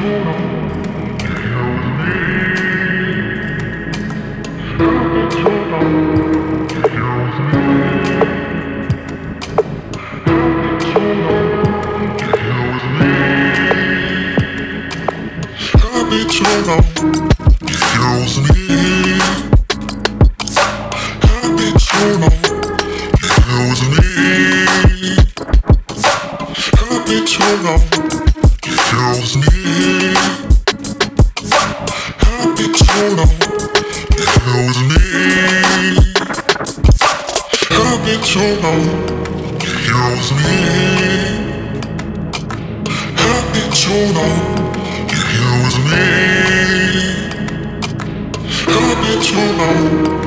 It kills me. no, if it was me, I'll be too low. If it was me, I'll be too low. If it was me, I'll be too low.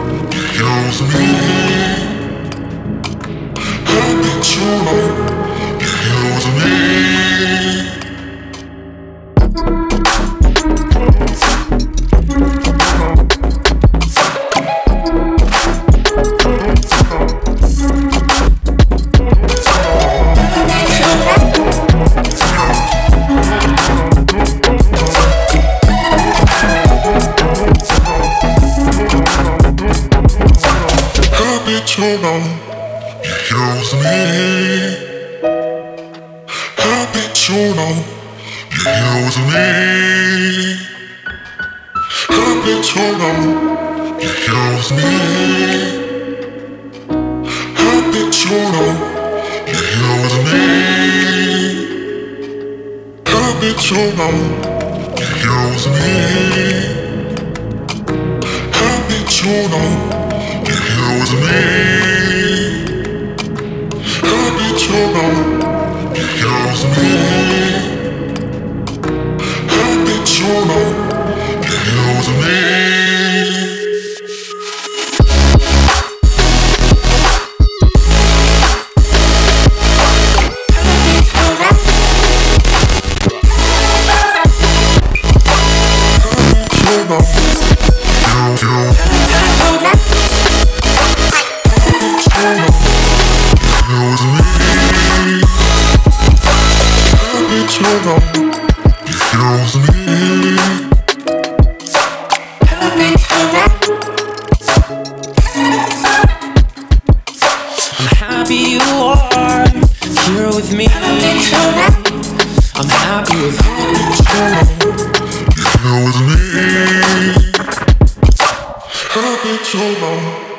slow down. You use me. You know. You use me. I you use me. I you use me. I you use me. I know. Street. with me. I'm happy with you. You're with me. Happy tonight.